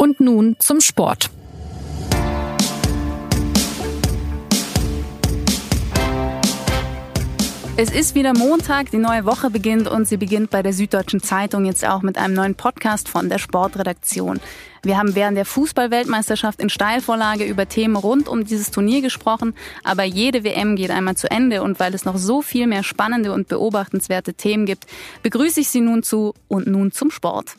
Und nun zum Sport. Es ist wieder Montag, die neue Woche beginnt und sie beginnt bei der Süddeutschen Zeitung jetzt auch mit einem neuen Podcast von der Sportredaktion. Wir haben während der Fußballweltmeisterschaft in Steilvorlage über Themen rund um dieses Turnier gesprochen, aber jede WM geht einmal zu Ende und weil es noch so viel mehr spannende und beobachtenswerte Themen gibt, begrüße ich Sie nun zu und nun zum Sport.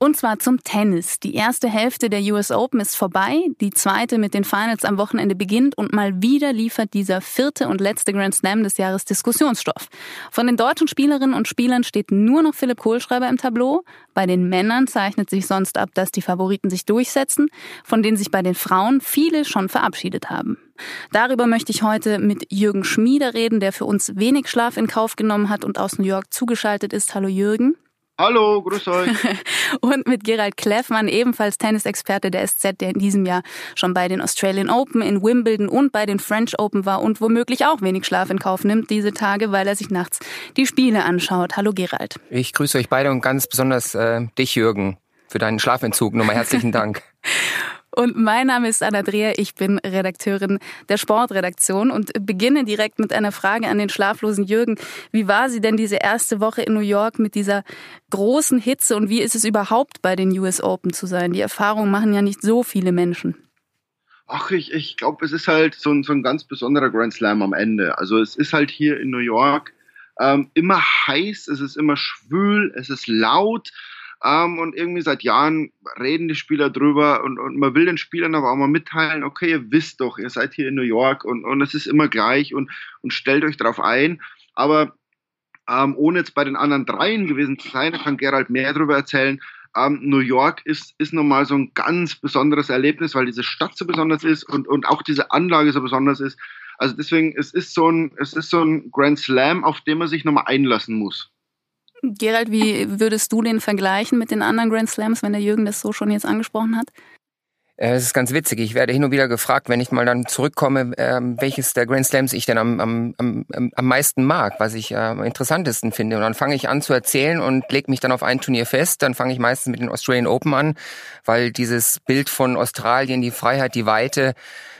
Und zwar zum Tennis. Die erste Hälfte der US Open ist vorbei, die zweite mit den Finals am Wochenende beginnt und mal wieder liefert dieser vierte und letzte Grand Slam des Jahres Diskussionsstoff. Von den deutschen Spielerinnen und Spielern steht nur noch Philipp Kohlschreiber im Tableau. Bei den Männern zeichnet sich sonst ab, dass die Favoriten sich durchsetzen, von denen sich bei den Frauen viele schon verabschiedet haben. Darüber möchte ich heute mit Jürgen Schmieder reden, der für uns wenig Schlaf in Kauf genommen hat und aus New York zugeschaltet ist. Hallo Jürgen. Hallo, grüß euch. und mit Gerald Kleffmann, ebenfalls Tennisexperte der SZ, der in diesem Jahr schon bei den Australian Open, in Wimbledon und bei den French Open war und womöglich auch wenig Schlaf in Kauf nimmt diese Tage, weil er sich nachts die Spiele anschaut. Hallo Gerald. Ich grüße euch beide und ganz besonders äh, dich, Jürgen, für deinen Schlafentzug. Nochmal herzlichen Dank. Und mein Name ist Anna Dreher, ich bin Redakteurin der Sportredaktion und beginne direkt mit einer Frage an den schlaflosen Jürgen. Wie war sie denn diese erste Woche in New York mit dieser großen Hitze und wie ist es überhaupt bei den US Open zu sein? Die Erfahrung machen ja nicht so viele Menschen. Ach, ich, ich glaube, es ist halt so ein, so ein ganz besonderer Grand Slam am Ende. Also es ist halt hier in New York ähm, immer heiß, es ist immer schwül, es ist laut. Ähm, und irgendwie seit Jahren reden die Spieler drüber und, und man will den Spielern aber auch mal mitteilen, okay, ihr wisst doch, ihr seid hier in New York und, und es ist immer gleich und, und stellt euch darauf ein. Aber ähm, ohne jetzt bei den anderen dreien gewesen zu sein, da kann Gerald mehr darüber erzählen. Ähm, New York ist, ist nochmal so ein ganz besonderes Erlebnis, weil diese Stadt so besonders ist und, und auch diese Anlage so besonders ist. Also deswegen, es ist so ein, es ist so ein Grand Slam, auf den man sich nochmal einlassen muss. Gerald, wie würdest du den vergleichen mit den anderen Grand Slams, wenn der Jürgen das so schon jetzt angesprochen hat? Äh, es ist ganz witzig. Ich werde hin und wieder gefragt, wenn ich mal dann zurückkomme, ähm, welches der Grand Slams ich denn am, am, am, am meisten mag, was ich äh, am interessantesten finde. Und dann fange ich an zu erzählen und lege mich dann auf ein Turnier fest. Dann fange ich meistens mit den Australian Open an, weil dieses Bild von Australien, die Freiheit, die Weite,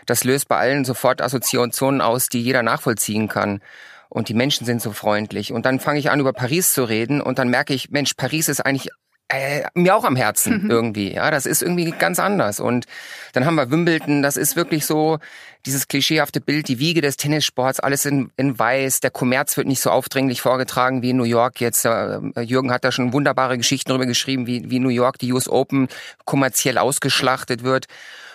das löst bei allen sofort Assoziationen aus, die jeder nachvollziehen kann und die Menschen sind so freundlich. Und dann fange ich an, über Paris zu reden und dann merke ich, Mensch, Paris ist eigentlich äh, mir auch am Herzen mhm. irgendwie. Ja, das ist irgendwie ganz anders. Und dann haben wir Wimbledon, das ist wirklich so dieses klischeehafte Bild, die Wiege des Tennissports, alles in, in weiß. Der Kommerz wird nicht so aufdringlich vorgetragen wie in New York jetzt. Äh, Jürgen hat da schon wunderbare Geschichten darüber geschrieben, wie, wie New York die US Open kommerziell ausgeschlachtet wird.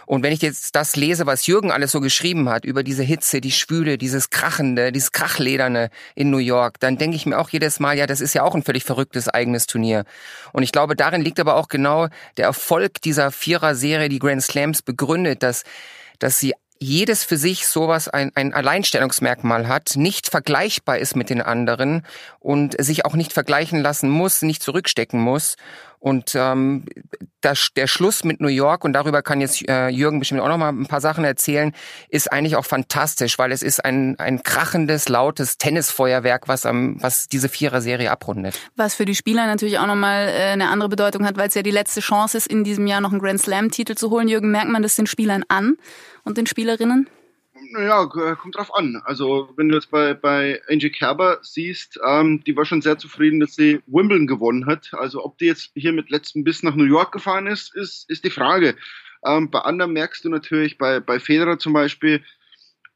Und wenn ich jetzt das lese, was Jürgen alles so geschrieben hat über diese Hitze, die Schwüle, dieses Krachende, dieses Krachlederne in New York, dann denke ich mir auch jedes Mal, ja, das ist ja auch ein völlig verrücktes eigenes Turnier. Und ich glaube, darin liegt aber auch genau der Erfolg dieser Vierer-Serie, die Grand Slams begründet, dass dass sie jedes für sich sowas ein, ein Alleinstellungsmerkmal hat, nicht vergleichbar ist mit den anderen und sich auch nicht vergleichen lassen muss, nicht zurückstecken muss. Und ähm, das, der Schluss mit New York, und darüber kann jetzt äh, Jürgen bestimmt auch noch mal ein paar Sachen erzählen, ist eigentlich auch fantastisch, weil es ist ein, ein krachendes, lautes Tennisfeuerwerk, was, am, was diese Vierer-Serie abrundet. Was für die Spieler natürlich auch nochmal äh, eine andere Bedeutung hat, weil es ja die letzte Chance ist, in diesem Jahr noch einen Grand Slam-Titel zu holen. Jürgen, merkt man das den Spielern an und den Spielerinnen? Naja, kommt drauf an. Also wenn du jetzt bei, bei Angie Kerber siehst, ähm, die war schon sehr zufrieden, dass sie Wimbledon gewonnen hat. Also ob die jetzt hier mit letztem Biss nach New York gefahren ist, ist, ist die Frage. Ähm, bei anderen merkst du natürlich, bei, bei Federer zum Beispiel,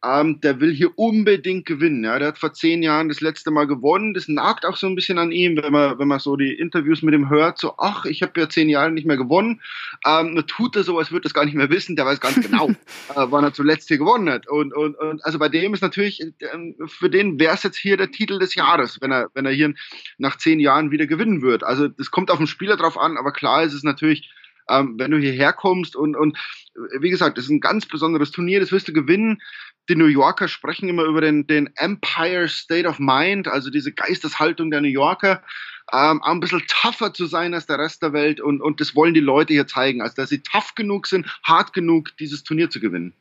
ähm, der will hier unbedingt gewinnen. Ja. Der hat vor zehn Jahren das letzte Mal gewonnen. Das nagt auch so ein bisschen an ihm, wenn man, wenn man so die Interviews mit ihm hört, so, ach, ich habe ja zehn Jahre nicht mehr gewonnen. Ähm, nur tut er so, als würde er es gar nicht mehr wissen. Der weiß ganz genau, äh, wann er zuletzt hier gewonnen hat. Und, und, und also bei dem ist natürlich, ähm, für den wäre es jetzt hier der Titel des Jahres, wenn er, wenn er hier nach zehn Jahren wieder gewinnen wird. Also das kommt auf den Spieler drauf an, aber klar ist es natürlich, ähm, wenn du hierher kommst und, und wie gesagt, das ist ein ganz besonderes Turnier, das wirst du gewinnen die New Yorker sprechen immer über den, den Empire State of Mind, also diese Geisteshaltung der New Yorker, ähm, ein bisschen tougher zu sein als der Rest der Welt und, und das wollen die Leute hier zeigen, also dass sie tough genug sind, hart genug, dieses Turnier zu gewinnen.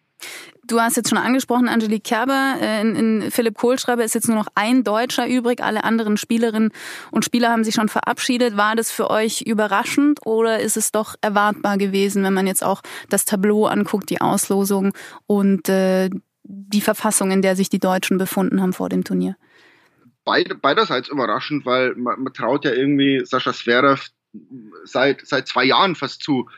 Du hast jetzt schon angesprochen, Angelique Kerber. Äh, in, in Philipp Kohlschreiber ist jetzt nur noch ein Deutscher übrig. Alle anderen Spielerinnen und Spieler haben sich schon verabschiedet. War das für euch überraschend oder ist es doch erwartbar gewesen, wenn man jetzt auch das Tableau anguckt, die Auslosung und äh, die Verfassung, in der sich die Deutschen befunden haben vor dem Turnier? Beid, beiderseits überraschend, weil man, man traut ja irgendwie Sascha Zverev seit, seit zwei Jahren fast zu,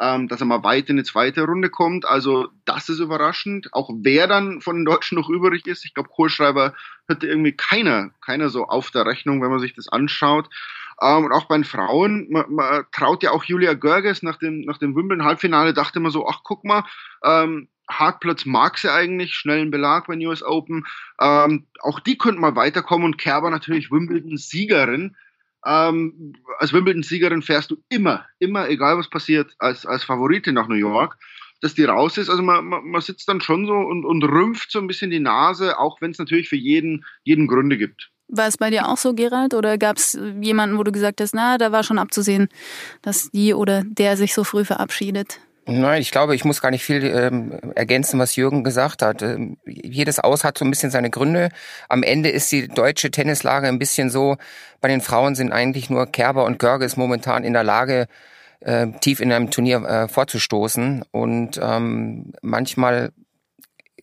ähm, dass er mal weit in die zweite Runde kommt. Also das ist überraschend. Auch wer dann von den Deutschen noch übrig ist, ich glaube, Kohlschreiber hatte irgendwie keiner, keiner so auf der Rechnung, wenn man sich das anschaut. Ähm, und auch bei den Frauen, man, man traut ja auch Julia Görges nach dem, nach dem Wimbledon-Halbfinale, dachte man so, ach guck mal, ähm, Hartplatz mag sie eigentlich, schnellen Belag bei US Open. Ähm, auch die könnten mal weiterkommen und Kerber natürlich Wimbledon-Siegerin. Ähm, als Wimbledon-Siegerin fährst du immer, immer, egal was passiert, als, als Favoritin nach New York, dass die raus ist. Also man, man, man sitzt dann schon so und, und rümpft so ein bisschen die Nase, auch wenn es natürlich für jeden, jeden Gründe gibt. War es bei dir auch so, Gerald? Oder gab es jemanden, wo du gesagt hast, na, da war schon abzusehen, dass die oder der sich so früh verabschiedet? Nein, ich glaube, ich muss gar nicht viel ähm, ergänzen, was Jürgen gesagt hat. Ähm, jedes Aus hat so ein bisschen seine Gründe. Am Ende ist die deutsche Tennislage ein bisschen so, bei den Frauen sind eigentlich nur Kerber und Görges momentan in der Lage, äh, tief in einem Turnier äh, vorzustoßen. Und ähm, manchmal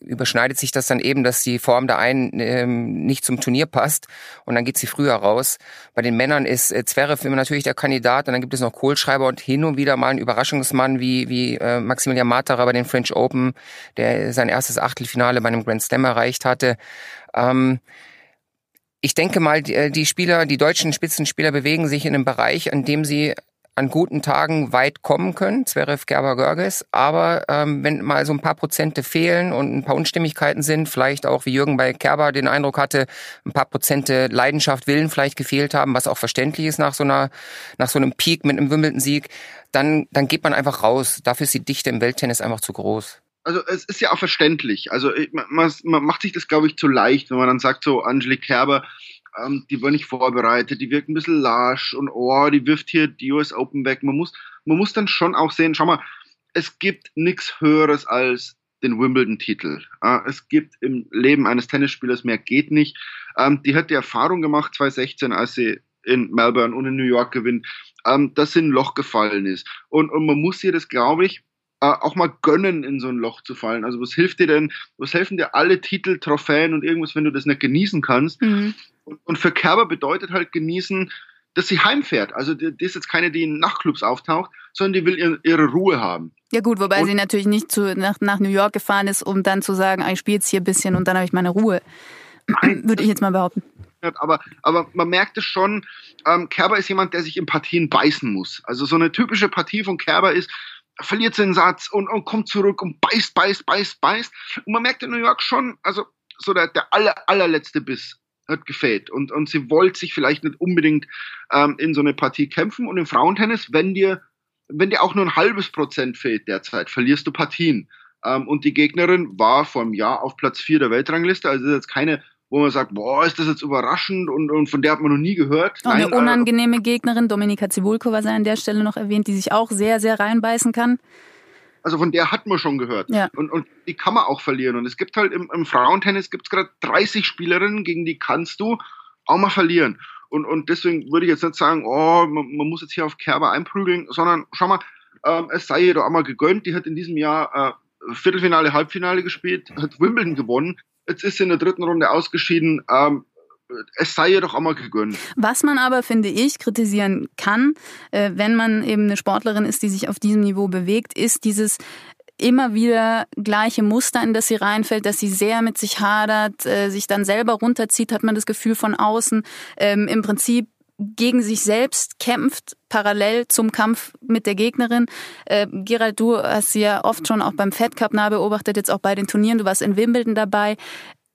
überschneidet sich das dann eben, dass die Form der einen ähm, nicht zum Turnier passt und dann geht sie früher raus. Bei den Männern ist äh, Zverev immer natürlich der Kandidat und dann gibt es noch Kohlschreiber und hin und wieder mal ein Überraschungsmann wie, wie äh, Maximilian Matera bei den French Open, der sein erstes Achtelfinale bei einem Grand Slam erreicht hatte. Ähm, ich denke mal, die, äh, Spieler, die deutschen Spitzenspieler bewegen sich in einem Bereich, an dem sie an guten Tagen weit kommen können, Zverev, Gerber, Görges. Aber ähm, wenn mal so ein paar Prozente fehlen und ein paar Unstimmigkeiten sind, vielleicht auch wie Jürgen bei Kerber den Eindruck hatte, ein paar Prozente Leidenschaft, Willen vielleicht gefehlt haben, was auch verständlich ist nach so einer, nach so einem Peak mit einem Wimbledon-Sieg, dann, dann geht man einfach raus. Dafür ist die Dichte im Welttennis einfach zu groß also es ist ja auch verständlich. Also man, man macht sich das, glaube ich, zu leicht, wenn man dann sagt, so Angelique Kerber, ähm, die war nicht vorbereitet, die wirkt ein bisschen lasch und oh, die wirft hier die US Open weg. Man muss, man muss dann schon auch sehen, schau mal, es gibt nichts Höheres als den Wimbledon-Titel. Äh, es gibt im Leben eines Tennisspielers mehr geht nicht. Ähm, die hat die Erfahrung gemacht 2016, als sie in Melbourne und in New York gewinnt, ähm, dass sie in ein Loch gefallen ist. Und, und man muss ihr das, glaube ich, äh, auch mal gönnen, in so ein Loch zu fallen. Also was hilft dir denn, was helfen dir alle Titel, Trophäen und irgendwas, wenn du das nicht genießen kannst? Mhm. Und, und, für Kerber bedeutet halt genießen, dass sie heimfährt. Also die, die ist jetzt keine, die in Nachtclubs auftaucht, sondern die will ihre, ihre Ruhe haben. Ja gut, wobei und, sie natürlich nicht zu, nach, nach New York gefahren ist, um dann zu sagen, ah, ich spiele jetzt hier ein bisschen und dann habe ich meine Ruhe. Würde ich jetzt mal behaupten. Aber, aber man merkt es schon, ähm, Kerber ist jemand, der sich in Partien beißen muss. Also so eine typische Partie von Kerber ist, verliert den Satz und, und kommt zurück und beißt, beißt, beißt, beißt. Und man merkt in New York schon, also so der, der aller, allerletzte Biss hat gefällt. Und, und sie wollte sich vielleicht nicht unbedingt ähm, in so eine Partie kämpfen. Und im Frauentennis, wenn dir, wenn dir auch nur ein halbes Prozent fehlt derzeit, verlierst du Partien. Ähm, und die Gegnerin war vor einem Jahr auf Platz 4 der Weltrangliste. Also ist jetzt keine wo man sagt, boah, ist das jetzt überraschend und, und von der hat man noch nie gehört. Und eine Nein, äh, unangenehme Gegnerin, Dominika Zibulkova sei an der Stelle noch erwähnt, die sich auch sehr, sehr reinbeißen kann. Also von der hat man schon gehört. Ja. Und, und die kann man auch verlieren. Und es gibt halt im, im Frauentennis gibt es gerade 30 Spielerinnen, gegen die kannst du auch mal verlieren. Und, und deswegen würde ich jetzt nicht sagen, oh, man, man muss jetzt hier auf Kerber einprügeln, sondern schau mal, ähm, es sei ihr doch einmal gegönnt. Die hat in diesem Jahr äh, Viertelfinale, Halbfinale gespielt, hat Wimbledon gewonnen. Jetzt ist sie in der dritten Runde ausgeschieden. Ähm, es sei ihr doch einmal gegönnt. Was man aber, finde ich, kritisieren kann, äh, wenn man eben eine Sportlerin ist, die sich auf diesem Niveau bewegt, ist dieses immer wieder gleiche Muster, in das sie reinfällt, dass sie sehr mit sich hadert, äh, sich dann selber runterzieht, hat man das Gefühl von außen. Ähm, Im Prinzip gegen sich selbst kämpft, parallel zum Kampf mit der Gegnerin. Äh, Gerald, du hast sie ja oft schon auch beim Fed Cup nah beobachtet, jetzt auch bei den Turnieren. Du warst in Wimbledon dabei.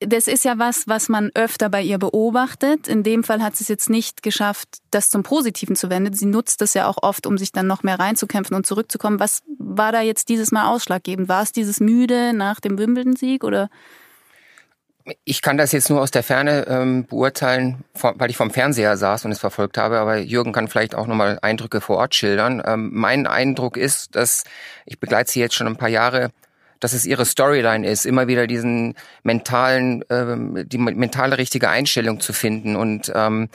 Das ist ja was, was man öfter bei ihr beobachtet. In dem Fall hat sie es jetzt nicht geschafft, das zum Positiven zu wenden. Sie nutzt das ja auch oft, um sich dann noch mehr reinzukämpfen und zurückzukommen. Was war da jetzt dieses Mal ausschlaggebend? War es dieses Müde nach dem Wimbledon-Sieg oder? Ich kann das jetzt nur aus der Ferne ähm, beurteilen, weil ich vom Fernseher saß und es verfolgt habe, aber Jürgen kann vielleicht auch nochmal Eindrücke vor Ort schildern. Ähm, mein Eindruck ist, dass ich begleite sie jetzt schon ein paar Jahre, dass es ihre Storyline ist, immer wieder diesen mentalen, ähm, die mentale richtige Einstellung zu finden. Und ähm,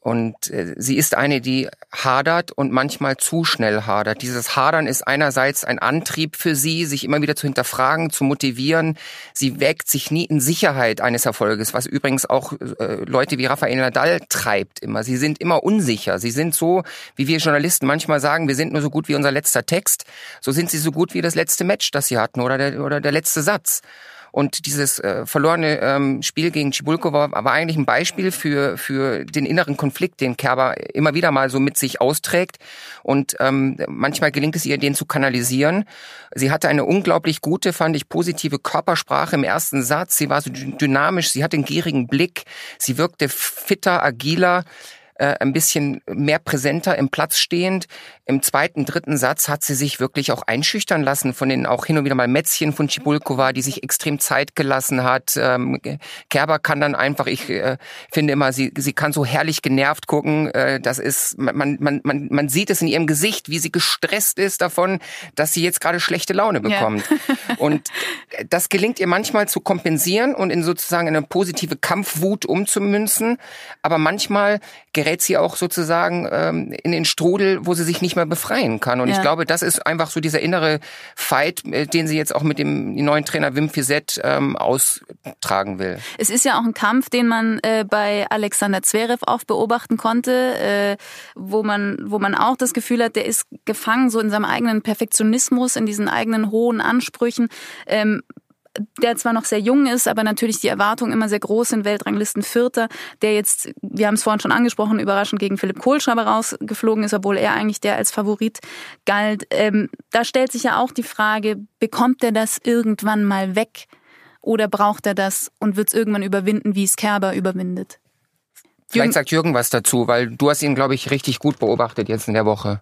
und äh, sie ist eine, die hadert und manchmal zu schnell hadert. Dieses Hadern ist einerseits ein Antrieb für sie, sich immer wieder zu hinterfragen, zu motivieren. Sie wägt sich nie in Sicherheit eines Erfolges, was übrigens auch äh, Leute wie Rafael Nadal treibt immer. Sie sind immer unsicher. Sie sind so, wie wir Journalisten manchmal sagen, wir sind nur so gut wie unser letzter Text. So sind sie so gut wie das letzte Match, das sie hatten oder der, oder der letzte Satz. Und dieses äh, verlorene ähm, Spiel gegen Chibulko war, war eigentlich ein Beispiel für, für den inneren Konflikt, den Kerber immer wieder mal so mit sich austrägt. Und ähm, manchmal gelingt es ihr, den zu kanalisieren. Sie hatte eine unglaublich gute, fand ich, positive Körpersprache im ersten Satz. Sie war so dynamisch, sie hatte einen gierigen Blick, sie wirkte fitter, agiler äh, ein bisschen mehr präsenter im Platz stehend. Im zweiten, dritten Satz hat sie sich wirklich auch einschüchtern lassen von den auch hin und wieder mal Mätzchen von Cibulkova, die sich extrem Zeit gelassen hat. Ähm, Kerber kann dann einfach, ich äh, finde immer, sie, sie kann so herrlich genervt gucken. Äh, das ist, man, man, man, man sieht es in ihrem Gesicht, wie sie gestresst ist davon, dass sie jetzt gerade schlechte Laune bekommt. Ja. und das gelingt ihr manchmal zu kompensieren und in sozusagen eine positive Kampfwut umzumünzen. Aber manchmal gerät sie auch sozusagen ähm, in den Strudel, wo sie sich nicht mehr befreien kann. Und ja. ich glaube, das ist einfach so dieser innere Fight, äh, den sie jetzt auch mit dem neuen Trainer Wim Fizet ähm, austragen will. Es ist ja auch ein Kampf, den man äh, bei Alexander Zverev auch beobachten konnte, äh, wo man wo man auch das Gefühl hat, der ist gefangen so in seinem eigenen Perfektionismus, in diesen eigenen hohen Ansprüchen. Ähm, der zwar noch sehr jung ist, aber natürlich die Erwartungen immer sehr groß sind, Weltranglisten Vierter, der jetzt, wir haben es vorhin schon angesprochen, überraschend gegen Philipp Kohlschreiber rausgeflogen ist, obwohl er eigentlich der als Favorit galt. Ähm, da stellt sich ja auch die Frage, bekommt er das irgendwann mal weg oder braucht er das und wird es irgendwann überwinden, wie es Kerber überwindet? Vielleicht sagt Jürgen was dazu, weil du hast ihn, glaube ich, richtig gut beobachtet jetzt in der Woche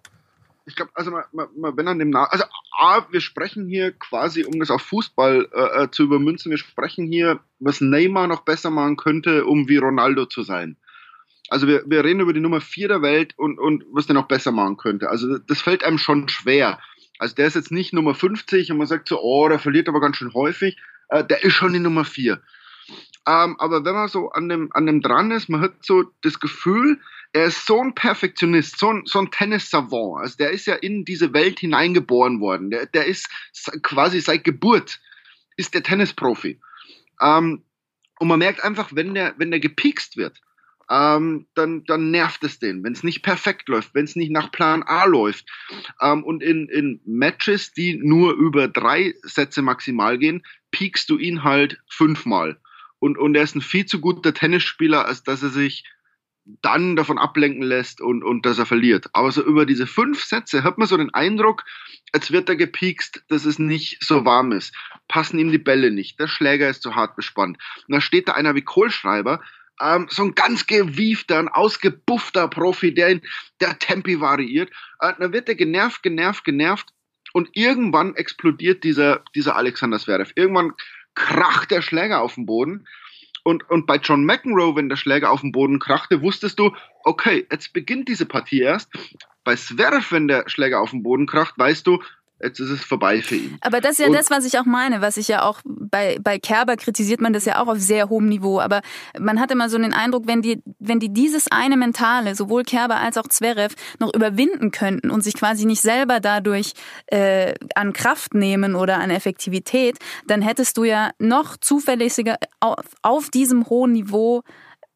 ich glaube, also man, man, wenn an dem Na also A, wir sprechen hier quasi, um das auf Fußball äh, äh, zu übermünzen, wir sprechen hier, was Neymar noch besser machen könnte, um wie Ronaldo zu sein. Also wir, wir reden über die Nummer 4 der Welt und, und was der noch besser machen könnte. Also das fällt einem schon schwer. Also der ist jetzt nicht Nummer 50 und man sagt so, oh, der verliert aber ganz schön häufig. Äh, der ist schon die Nummer 4. Ähm, aber wenn man so an dem, an dem dran ist, man hat so das Gefühl, er ist so ein Perfektionist, so ein, so ein Tennis-Savant. Also der ist ja in diese Welt hineingeboren worden. Der, der ist quasi seit Geburt ist der Tennisprofi. Ähm, und man merkt einfach, wenn der, wenn der gepikst wird, ähm, dann, dann nervt es den, wenn es nicht perfekt läuft, wenn es nicht nach Plan A läuft. Ähm, und in, in Matches, die nur über drei Sätze maximal gehen, piekst du ihn halt fünfmal. Und, und er ist ein viel zu guter Tennisspieler, als dass er sich dann davon ablenken lässt und, und dass er verliert. Aber so über diese fünf Sätze hat man so den Eindruck, als wird er gepiekst, dass es nicht so warm ist. Passen ihm die Bälle nicht, der Schläger ist zu hart bespannt. Und da steht da einer wie Kohlschreiber, ähm, so ein ganz gewiefter, ein ausgebuffter Profi, der, in, der Tempi variiert. Äh, dann wird er genervt, genervt, genervt und irgendwann explodiert dieser, dieser Alexander Zverev. Irgendwann kracht der Schläger auf den Boden und, und bei John McEnroe, wenn der Schläger auf dem Boden krachte, wusstest du, okay, jetzt beginnt diese Partie erst. Bei Zverev, wenn der Schläger auf dem Boden kracht, weißt du, jetzt ist es vorbei für ihn. Aber das ist ja und das, was ich auch meine, was ich ja auch bei, bei Kerber kritisiert man das ja auch auf sehr hohem Niveau. Aber man hat immer so den Eindruck, wenn die, wenn die dieses eine Mentale, sowohl Kerber als auch Zverev, noch überwinden könnten und sich quasi nicht selber dadurch äh, an Kraft nehmen oder an Effektivität, dann hättest du ja noch zuverlässiger auf, auf diesem hohen Niveau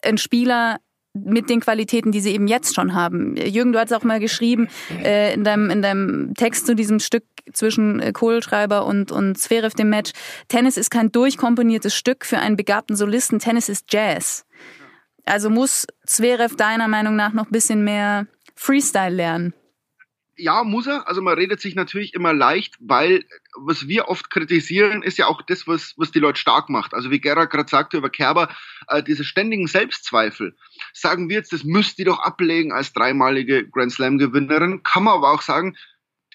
einen Spieler mit den Qualitäten, die sie eben jetzt schon haben. Jürgen, du hast auch mal geschrieben äh, in, deinem, in deinem Text zu diesem Stück zwischen äh, Kohlschreiber und, und Zverev dem Match. Tennis ist kein durchkomponiertes Stück für einen begabten Solisten. Tennis ist Jazz. Also muss Zverev deiner Meinung nach noch ein bisschen mehr Freestyle lernen? Ja, muss er. Also man redet sich natürlich immer leicht, weil was wir oft kritisieren, ist ja auch das, was, was die Leute stark macht. Also wie Gerhard gerade sagte über Kerber, äh, diese ständigen Selbstzweifel. Sagen wir jetzt, das müsst ihr doch ablegen als dreimalige Grand Slam-Gewinnerin. Kann man aber auch sagen,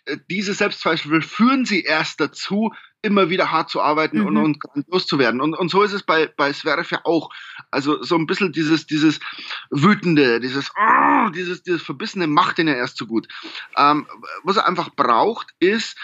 äh, diese Selbstzweifel führen sie erst dazu, immer wieder hart zu arbeiten mhm. und, und grandios zu werden. Und, und so ist es bei, bei Zverev ja auch. Also so ein bisschen dieses, dieses wütende, dieses, oh, dieses, dieses verbissene macht ihn ja erst so gut. Ähm, was er einfach braucht, ist,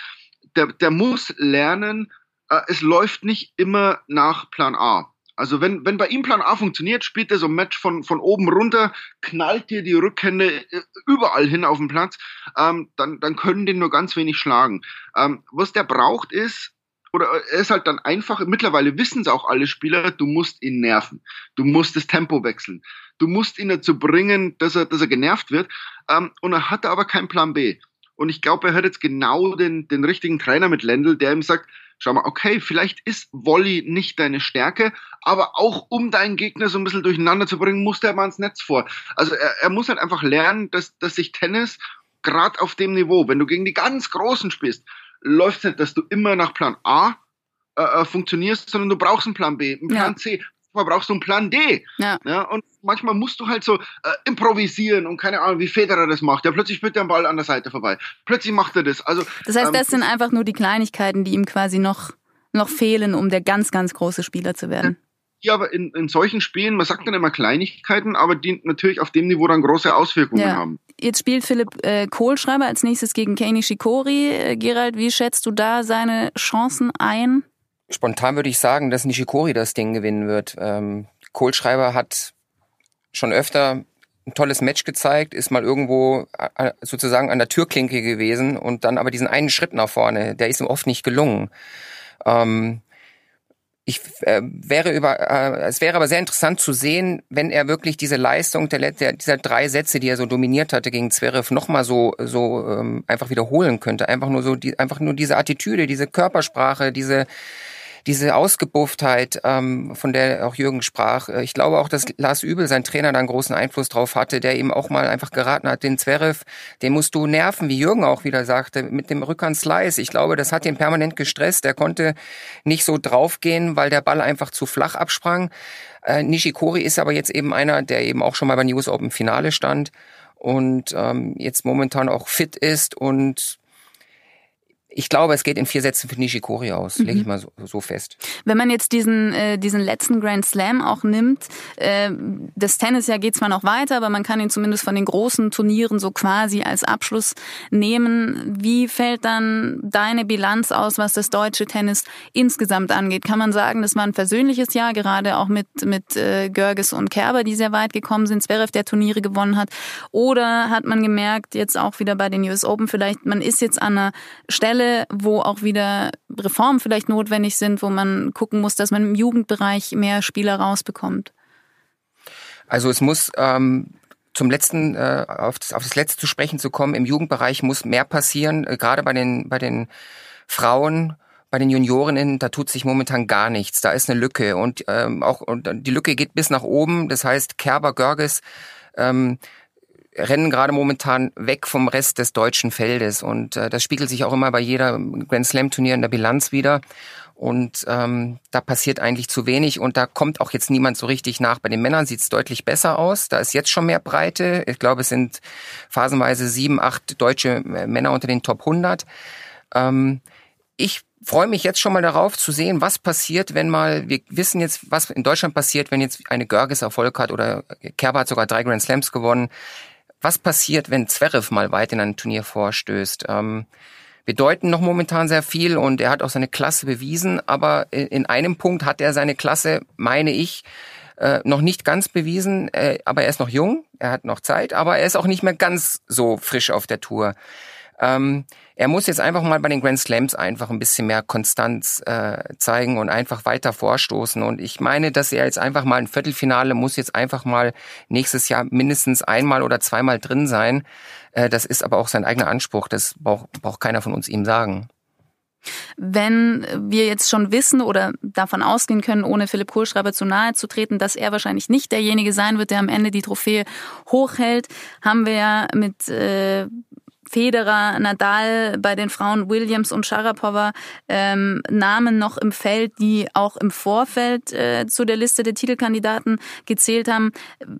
der, der muss lernen, äh, es läuft nicht immer nach Plan A. Also wenn, wenn bei ihm Plan A funktioniert, spielt er so ein Match von, von oben runter, knallt dir die Rückhände äh, überall hin auf den Platz, ähm, dann, dann können den nur ganz wenig schlagen. Ähm, was der braucht ist, oder er ist halt dann einfach, mittlerweile wissen es auch alle Spieler, du musst ihn nerven. Du musst das Tempo wechseln. Du musst ihn dazu bringen, dass er, dass er genervt wird. Ähm, und er hatte aber keinen Plan B. Und ich glaube, er hat jetzt genau den, den richtigen Trainer mit Lendl, der ihm sagt, schau mal, okay, vielleicht ist Volley nicht deine Stärke, aber auch um deinen Gegner so ein bisschen durcheinander zu bringen, muss der mal ins Netz vor. Also er, er muss halt einfach lernen, dass, dass sich Tennis gerade auf dem Niveau, wenn du gegen die ganz Großen spielst, läuft es nicht, dass du immer nach Plan A äh, äh, funktionierst, sondern du brauchst einen Plan B, einen Plan ja. C. Manchmal brauchst du einen Plan D. Ja. ja. Und manchmal musst du halt so äh, improvisieren und keine Ahnung, wie Federer das macht. Ja, plötzlich spielt der Ball an der Seite vorbei. Plötzlich macht er das. Also, das heißt, ähm, das sind einfach nur die Kleinigkeiten, die ihm quasi noch, noch fehlen, um der ganz, ganz große Spieler zu werden. Ja, aber in, in solchen Spielen, man sagt dann immer Kleinigkeiten, aber die natürlich auf dem Niveau dann große Auswirkungen ja. haben. Jetzt spielt Philipp äh, Kohlschreiber als nächstes gegen Kei Nishikori. Äh, Gerald, wie schätzt du da seine Chancen ein? Spontan würde ich sagen, dass Nishikori das Ding gewinnen wird. Ähm, Kohlschreiber hat schon öfter ein tolles Match gezeigt, ist mal irgendwo äh, sozusagen an der Türklinke gewesen und dann aber diesen einen Schritt nach vorne, der ist ihm oft nicht gelungen. Ähm, ich äh, wäre über, äh, es wäre aber sehr interessant zu sehen, wenn er wirklich diese Leistung der, der dieser drei Sätze, die er so dominiert hatte gegen Zverev, nochmal so so ähm, einfach wiederholen könnte. Einfach nur so die, einfach nur diese Attitüde, diese Körpersprache, diese diese Ausgebufftheit, ähm, von der auch Jürgen sprach, äh, ich glaube auch, dass Lars Übel, sein Trainer, da einen großen Einfluss drauf hatte, der ihm auch mal einfach geraten hat, den Zverev, den musst du nerven, wie Jürgen auch wieder sagte, mit dem Rückhand-Slice. Ich glaube, das hat ihn permanent gestresst. Er konnte nicht so draufgehen, weil der Ball einfach zu flach absprang. Äh, Nishikori ist aber jetzt eben einer, der eben auch schon mal bei News Open Finale stand und ähm, jetzt momentan auch fit ist und ich glaube, es geht in vier Sätzen für Nishikori aus, mhm. lege ich mal so, so, fest. Wenn man jetzt diesen, äh, diesen letzten Grand Slam auch nimmt, äh, das Tennisjahr geht zwar noch weiter, aber man kann ihn zumindest von den großen Turnieren so quasi als Abschluss nehmen. Wie fällt dann deine Bilanz aus, was das deutsche Tennis insgesamt angeht? Kann man sagen, das war ein versöhnliches Jahr, gerade auch mit, mit äh, Görges und Kerber, die sehr weit gekommen sind, Zverev, der Turniere gewonnen hat? Oder hat man gemerkt, jetzt auch wieder bei den US Open, vielleicht man ist jetzt an einer Stelle, Fälle, wo auch wieder Reformen vielleicht notwendig sind, wo man gucken muss, dass man im Jugendbereich mehr Spieler rausbekommt? Also es muss ähm, zum letzten, äh, auf, das, auf das letzte zu sprechen zu kommen, im Jugendbereich muss mehr passieren, äh, gerade bei den, bei den Frauen, bei den Juniorinnen, da tut sich momentan gar nichts. Da ist eine Lücke und ähm, auch und die Lücke geht bis nach oben. Das heißt, Kerber, Görges ähm, rennen gerade momentan weg vom Rest des deutschen Feldes und äh, das spiegelt sich auch immer bei jeder Grand Slam Turnier in der Bilanz wieder und ähm, da passiert eigentlich zu wenig und da kommt auch jetzt niemand so richtig nach. Bei den Männern sieht es deutlich besser aus. Da ist jetzt schon mehr Breite. Ich glaube, es sind phasenweise sieben, acht deutsche Männer unter den Top 100. Ähm, ich freue mich jetzt schon mal darauf zu sehen, was passiert, wenn mal, wir wissen jetzt, was in Deutschland passiert, wenn jetzt eine Görges Erfolg hat oder Kerber hat sogar drei Grand Slams gewonnen was passiert, wenn Zverev mal weit in ein Turnier vorstößt? Ähm, bedeuten noch momentan sehr viel und er hat auch seine Klasse bewiesen, aber in einem Punkt hat er seine Klasse, meine ich, äh, noch nicht ganz bewiesen, äh, aber er ist noch jung, er hat noch Zeit, aber er ist auch nicht mehr ganz so frisch auf der Tour. Ähm, er muss jetzt einfach mal bei den Grand Slams einfach ein bisschen mehr Konstanz äh, zeigen und einfach weiter vorstoßen. Und ich meine, dass er jetzt einfach mal ein Viertelfinale muss jetzt einfach mal nächstes Jahr mindestens einmal oder zweimal drin sein. Äh, das ist aber auch sein eigener Anspruch. Das braucht, braucht keiner von uns ihm sagen. Wenn wir jetzt schon wissen oder davon ausgehen können, ohne Philipp Kohlschreiber zu nahe zu treten, dass er wahrscheinlich nicht derjenige sein wird, der am Ende die Trophäe hochhält, haben wir ja mit äh, Federer, Nadal, bei den Frauen Williams und Sharapova ähm, Namen noch im Feld, die auch im Vorfeld äh, zu der Liste der Titelkandidaten gezählt haben.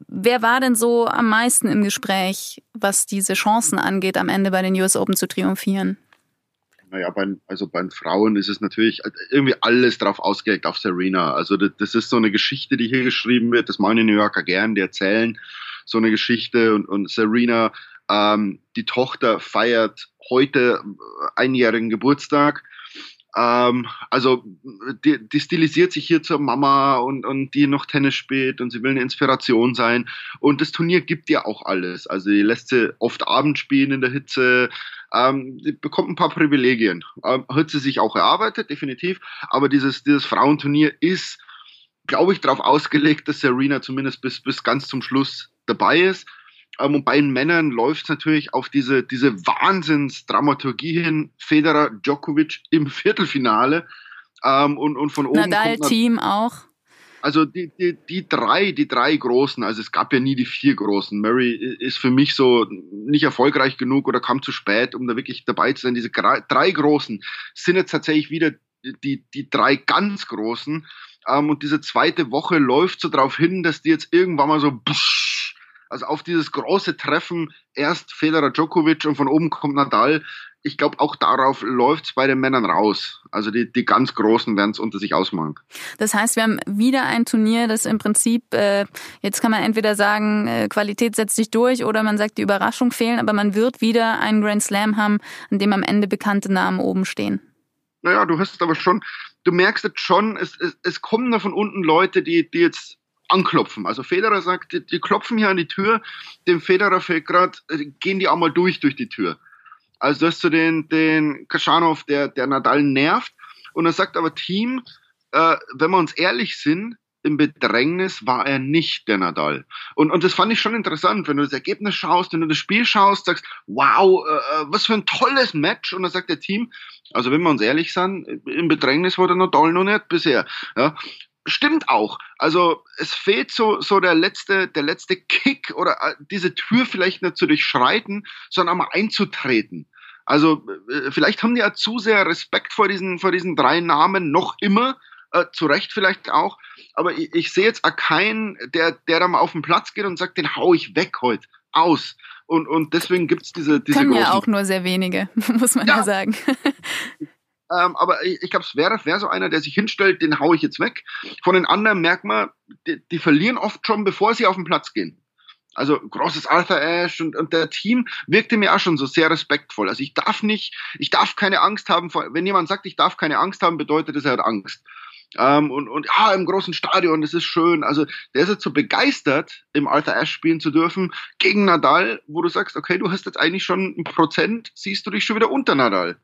Wer war denn so am meisten im Gespräch, was diese Chancen angeht, am Ende bei den US Open zu triumphieren? Naja, bei, also bei den Frauen ist es natürlich irgendwie alles drauf ausgelegt auf Serena. Also das, das ist so eine Geschichte, die hier geschrieben wird. Das meine New Yorker gern, die erzählen so eine Geschichte und, und Serena ähm, die Tochter feiert heute äh, einjährigen Geburtstag. Ähm, also die, die stilisiert sich hier zur Mama und, und die noch Tennis spielt und sie will eine Inspiration sein. Und das Turnier gibt ihr auch alles. Also die lässt sie oft Abend spielen in der Hitze. Ähm, die bekommt ein paar Privilegien. Ähm, hat sie sich auch erarbeitet, definitiv. Aber dieses, dieses Frauenturnier ist, glaube ich, darauf ausgelegt, dass Serena zumindest bis, bis ganz zum Schluss dabei ist. Ähm, und bei den Männern läuft es natürlich auf diese, diese Wahnsinnsdramaturgie hin. Federer, Djokovic im Viertelfinale. Ähm, und, und von oben. Nadal-Team auch. Also die, die, die drei, die drei Großen, also es gab ja nie die vier Großen. Murray ist für mich so nicht erfolgreich genug oder kam zu spät, um da wirklich dabei zu sein. Diese drei Großen sind jetzt tatsächlich wieder die, die drei ganz Großen. Ähm, und diese zweite Woche läuft so darauf hin, dass die jetzt irgendwann mal so also auf dieses große Treffen erst Federer Djokovic und von oben kommt Nadal. Ich glaube, auch darauf läuft es bei den Männern raus. Also die, die ganz Großen werden es unter sich ausmachen. Das heißt, wir haben wieder ein Turnier, das im Prinzip, äh, jetzt kann man entweder sagen, äh, Qualität setzt sich durch oder man sagt, die Überraschung fehlen, aber man wird wieder einen Grand Slam haben, an dem am Ende bekannte Namen oben stehen. Naja, du hast aber schon, du merkst jetzt schon, es, es, es kommen da von unten Leute, die, die jetzt anklopfen. Also Federer sagt, die, die klopfen hier an die Tür, dem Federer fällt gerade, äh, gehen die auch mal durch durch die Tür. Also ist so den, den Kaschanov, der, der Nadal nervt. Und er sagt aber, Team, äh, wenn wir uns ehrlich sind, im Bedrängnis war er nicht der Nadal. Und, und das fand ich schon interessant, wenn du das Ergebnis schaust, wenn du das Spiel schaust, sagst, wow, äh, äh was für ein tolles Match. Und dann sagt der Team, also wenn wir uns ehrlich sind, im Bedrängnis war der Nadal noch nicht bisher. Ja stimmt auch. Also es fehlt so, so der letzte, der letzte Kick oder äh, diese Tür vielleicht nicht zu durchschreiten, sondern mal einzutreten. Also äh, vielleicht haben die ja zu sehr Respekt vor diesen, vor diesen drei Namen noch immer, äh, zu Recht vielleicht auch. Aber ich, ich sehe jetzt auch keinen, der, der da mal auf den Platz geht und sagt, den hau ich weg heute, aus. Und, und deswegen gibt's diese, diese Können ja auch nur sehr wenige, muss man ja, ja sagen. Ähm, aber ich, ich glaube, Zverev wäre so einer, der sich hinstellt, den haue ich jetzt weg. Von den anderen merkt man, die, die verlieren oft schon, bevor sie auf den Platz gehen. Also großes Arthur Ashe und, und der Team wirkte mir auch schon so sehr respektvoll. Also ich darf nicht, ich darf keine Angst haben. Vor, wenn jemand sagt, ich darf keine Angst haben, bedeutet das, er hat Angst. Ähm, und, und ja, im großen Stadion, das ist schön. Also der ist jetzt so begeistert, im Arthur Ashe spielen zu dürfen gegen Nadal, wo du sagst, okay, du hast jetzt eigentlich schon ein Prozent, siehst du dich schon wieder unter Nadal.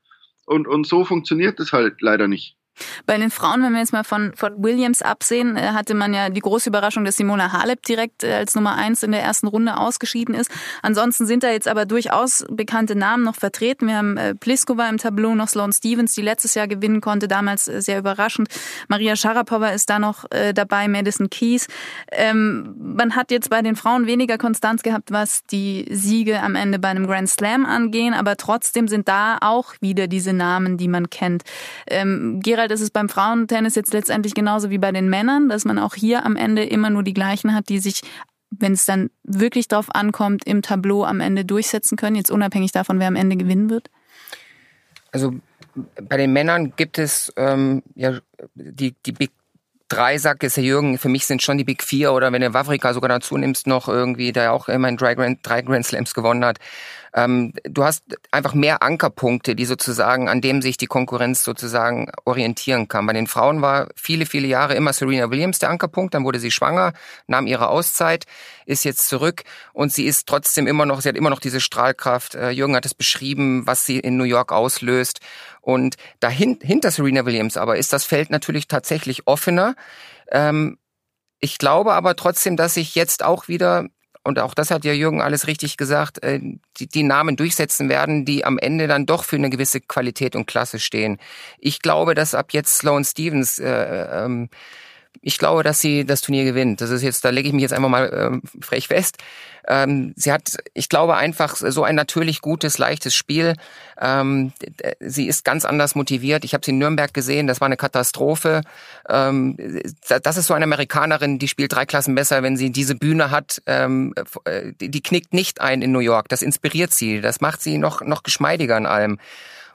Und, und so funktioniert es halt leider nicht. Bei den Frauen, wenn wir jetzt mal von, von Williams absehen, äh, hatte man ja die große Überraschung, dass Simona Halep direkt äh, als Nummer eins in der ersten Runde ausgeschieden ist. Ansonsten sind da jetzt aber durchaus bekannte Namen noch vertreten. Wir haben äh, Pliskova im Tableau, noch Sloane Stevens, die letztes Jahr gewinnen konnte, damals sehr überraschend. Maria Sharapova ist da noch dabei, Madison Keys. Ähm, man hat jetzt bei den Frauen weniger Konstanz gehabt, was die Siege am Ende bei einem Grand Slam angehen, aber trotzdem sind da auch wieder diese Namen, die man kennt. Ähm, Gerald halt ist es beim Frauentennis jetzt letztendlich genauso wie bei den Männern, dass man auch hier am Ende immer nur die gleichen hat, die sich wenn es dann wirklich drauf ankommt, im Tableau am Ende durchsetzen können, jetzt unabhängig davon, wer am Ende gewinnen wird? Also bei den Männern gibt es ähm, ja die, die Big drei, sagt es Herr Jürgen, für mich sind schon die Big Vier oder wenn du Wawrika sogar dazu nimmst, noch irgendwie, der auch immerhin drei Grand, drei Grand Slams gewonnen hat, ähm, du hast einfach mehr Ankerpunkte, die sozusagen, an dem sich die Konkurrenz sozusagen orientieren kann. Bei den Frauen war viele, viele Jahre immer Serena Williams der Ankerpunkt, dann wurde sie schwanger, nahm ihre Auszeit, ist jetzt zurück und sie ist trotzdem immer noch, sie hat immer noch diese Strahlkraft. Äh, Jürgen hat es beschrieben, was sie in New York auslöst. Und dahin, hinter Serena Williams aber ist das Feld natürlich tatsächlich offener. Ähm, ich glaube aber trotzdem, dass sich jetzt auch wieder und auch das hat ja Jürgen alles richtig gesagt, äh, die, die Namen durchsetzen werden, die am Ende dann doch für eine gewisse Qualität und Klasse stehen. Ich glaube, dass ab jetzt Sloane Stevens äh, ähm, ich glaube, dass sie das Turnier gewinnt. Das ist jetzt, da lege ich mich jetzt einfach mal ähm, frech fest. Ähm, sie hat, ich glaube, einfach so ein natürlich gutes, leichtes Spiel. Ähm, sie ist ganz anders motiviert. Ich habe sie in Nürnberg gesehen, das war eine Katastrophe. Ähm, das ist so eine Amerikanerin, die spielt drei Klassen besser, wenn sie diese Bühne hat. Ähm, äh, die knickt nicht ein in New York. Das inspiriert sie. Das macht sie noch, noch geschmeidiger an allem.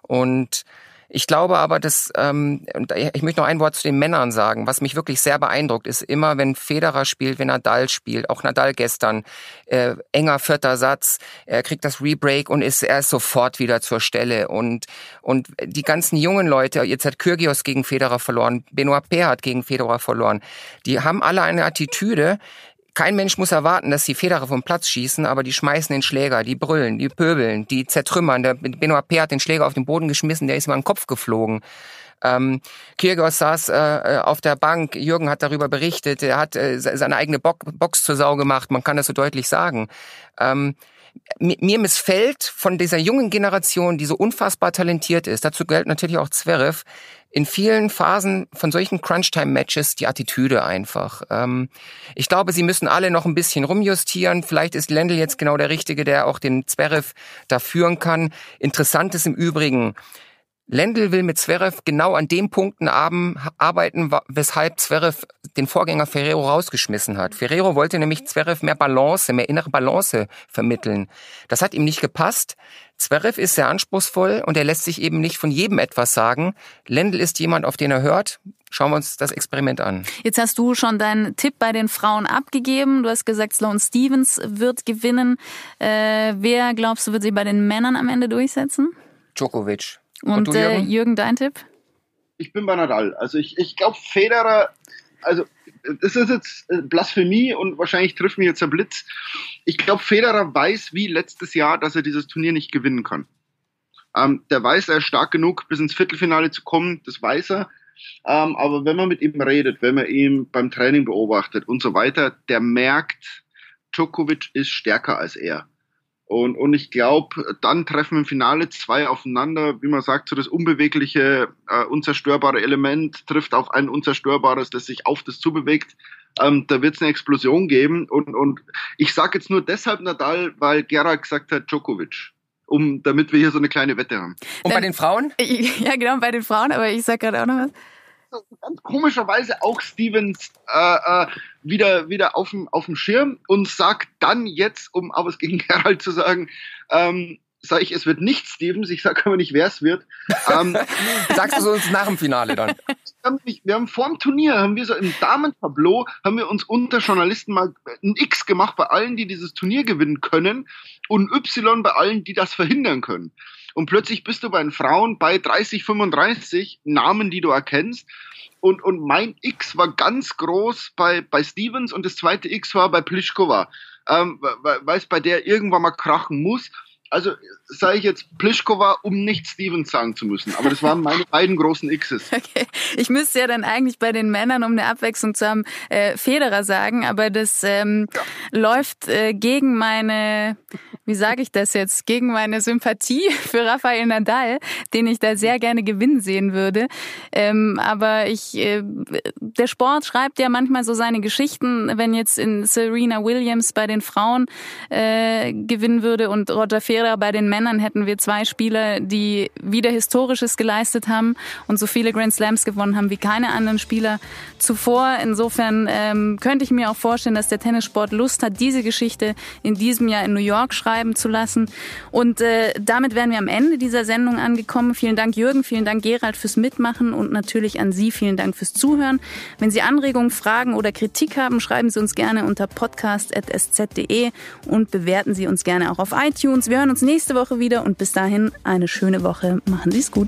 Und Ich glaube aber, dass, ähm, ich möchte noch ein Wort zu den Männern sagen. Was mich wirklich sehr beeindruckt, ist immer, wenn Federer spielt, wenn Nadal spielt, auch Nadal gestern, äh, enger vierter Satz, er kriegt das Rebreak und ist er ist sofort wieder zur Stelle. Und, und die ganzen jungen Leute, jetzt hat Kyrgios gegen Federer verloren, Benoit Paire hat gegen Federer verloren, die haben alle eine Attitüde, kein Mensch muss erwarten, dass die Federer vom Platz schießen, aber die schmeißen den Schläger, die brüllen, die pöbeln, die zertrümmern. Der Benoit Paire hat den Schläger auf den Boden geschmissen, der ist über den Kopf geflogen. Ähm, Kyrgios saß äh, äh, auf der Bank, Jürgen hat darüber berichtet, er hat äh, seine eigene Bo Box zur Sau gemacht, man kann das so deutlich sagen. Ähm, mir missfällt von dieser jungen Generation, die so unfassbar talentiert ist, dazu gehört natürlich auch Zverev, in vielen Phasen von solchen Crunch-Time-Matches die Attitüde einfach. Ähm, ich glaube, sie müssen alle noch ein bisschen rumjustieren. Vielleicht ist Lendl jetzt genau der Richtige, der auch den Zverev da führen kann. Interessant ist im Übrigen, Lendl will mit Zverev genau an den Punkten arbeiten, weshalb Zverev den Vorgänger Ferrero rausgeschmissen hat. Ferrero wollte nämlich Zverev mehr Balance, mehr innere Balance vermitteln. Das hat ihm nicht gepasst. Zverev ist sehr anspruchsvoll und er lässt sich eben nicht von jedem etwas sagen. Lendl ist jemand, auf den er hört. Schauen wir uns das Experiment an. Jetzt hast du schon deinen Tipp bei den Frauen abgegeben. Du hast gesagt, Sloane Stevens wird gewinnen. Äh, wer glaubst du, wird sie bei den Männern am Ende durchsetzen? Djokovic. Und, Und du, Jürgen? Äh, Jürgen, dein Tipp? Ich bin bei Nadal. Also ich, ich glaube, Federer, also das ist jetzt äh, Blasphemie und wahrscheinlich trifft mich jetzt der Blitz. Ich glaube, Federer weiß wie letztes Jahr, dass er dieses Turnier nicht gewinnen kann. Ähm, der weiß, er ist stark genug, bis ins Viertelfinale zu kommen, das weiß er. Ähm, aber wenn man mit ihm redet, wenn man ihn beim Training beobachtet und so weiter, der merkt, Djokovic ist stärker als er. Und, und ich glaube, dann treffen im Finale zwei aufeinander, wie man sagt, so das unbewegliche, äh, unzerstörbare Element trifft auf ein unzerstörbares, das sich auf das zubewegt. Ähm, da wird es eine Explosion geben. Und, und ich sage jetzt nur deshalb Nadal, weil Gerard gesagt hat, Djokovic. Um, damit wir hier so eine kleine Wette haben. Und bei den Frauen? Ja, genau, bei den Frauen, aber ich sage gerade auch noch was ganz komischerweise auch Stevens äh, äh, wieder, wieder auf dem, auf dem Schirm und sagt dann jetzt, um aber es gegen Gerald zu sagen, ähm, sage ich, es wird nicht Stevens, ich sage aber nicht, wer es wird. Ähm, Sagst du uns nach dem Finale dann? Wir haben, wir haben vor dem Turnier, haben wir so im Damentableau, haben wir uns unter Journalisten mal ein X gemacht bei allen, die dieses Turnier gewinnen können und ein Y bei allen, die das verhindern können. Und plötzlich bist du bei den Frauen bei 30, 35 Namen, die du erkennst. Und, und mein X war ganz groß bei, bei Stevens und das zweite X war bei Pliskova, ähm, weil es bei der irgendwann mal krachen muss also sage ich jetzt Pliskova, um nicht Stevens sagen zu müssen. Aber das waren meine beiden großen Xs. Okay. Ich müsste ja dann eigentlich bei den Männern, um eine Abwechslung zu haben, äh, Federer sagen, aber das ähm, ja. läuft äh, gegen meine, wie sage ich das jetzt, gegen meine Sympathie für Rafael Nadal, den ich da sehr gerne gewinnen sehen würde. Ähm, aber ich, äh, der Sport schreibt ja manchmal so seine Geschichten, wenn jetzt in Serena Williams bei den Frauen äh, gewinnen würde und Roger Federer Federer, bei den Männern hätten wir zwei Spieler, die wieder Historisches geleistet haben und so viele Grand Slams gewonnen haben wie keine anderen Spieler zuvor. Insofern ähm, könnte ich mir auch vorstellen, dass der Tennissport Lust hat, diese Geschichte in diesem Jahr in New York schreiben zu lassen. Und äh, damit wären wir am Ende dieser Sendung angekommen. Vielen Dank Jürgen, vielen Dank Gerald fürs Mitmachen und natürlich an Sie vielen Dank fürs Zuhören. Wenn Sie Anregungen, Fragen oder Kritik haben, schreiben Sie uns gerne unter podcast.sz.de und bewerten Sie uns gerne auch auf iTunes. Wir hören uns nächste Woche wieder und bis dahin eine schöne Woche. Machen Sie es gut.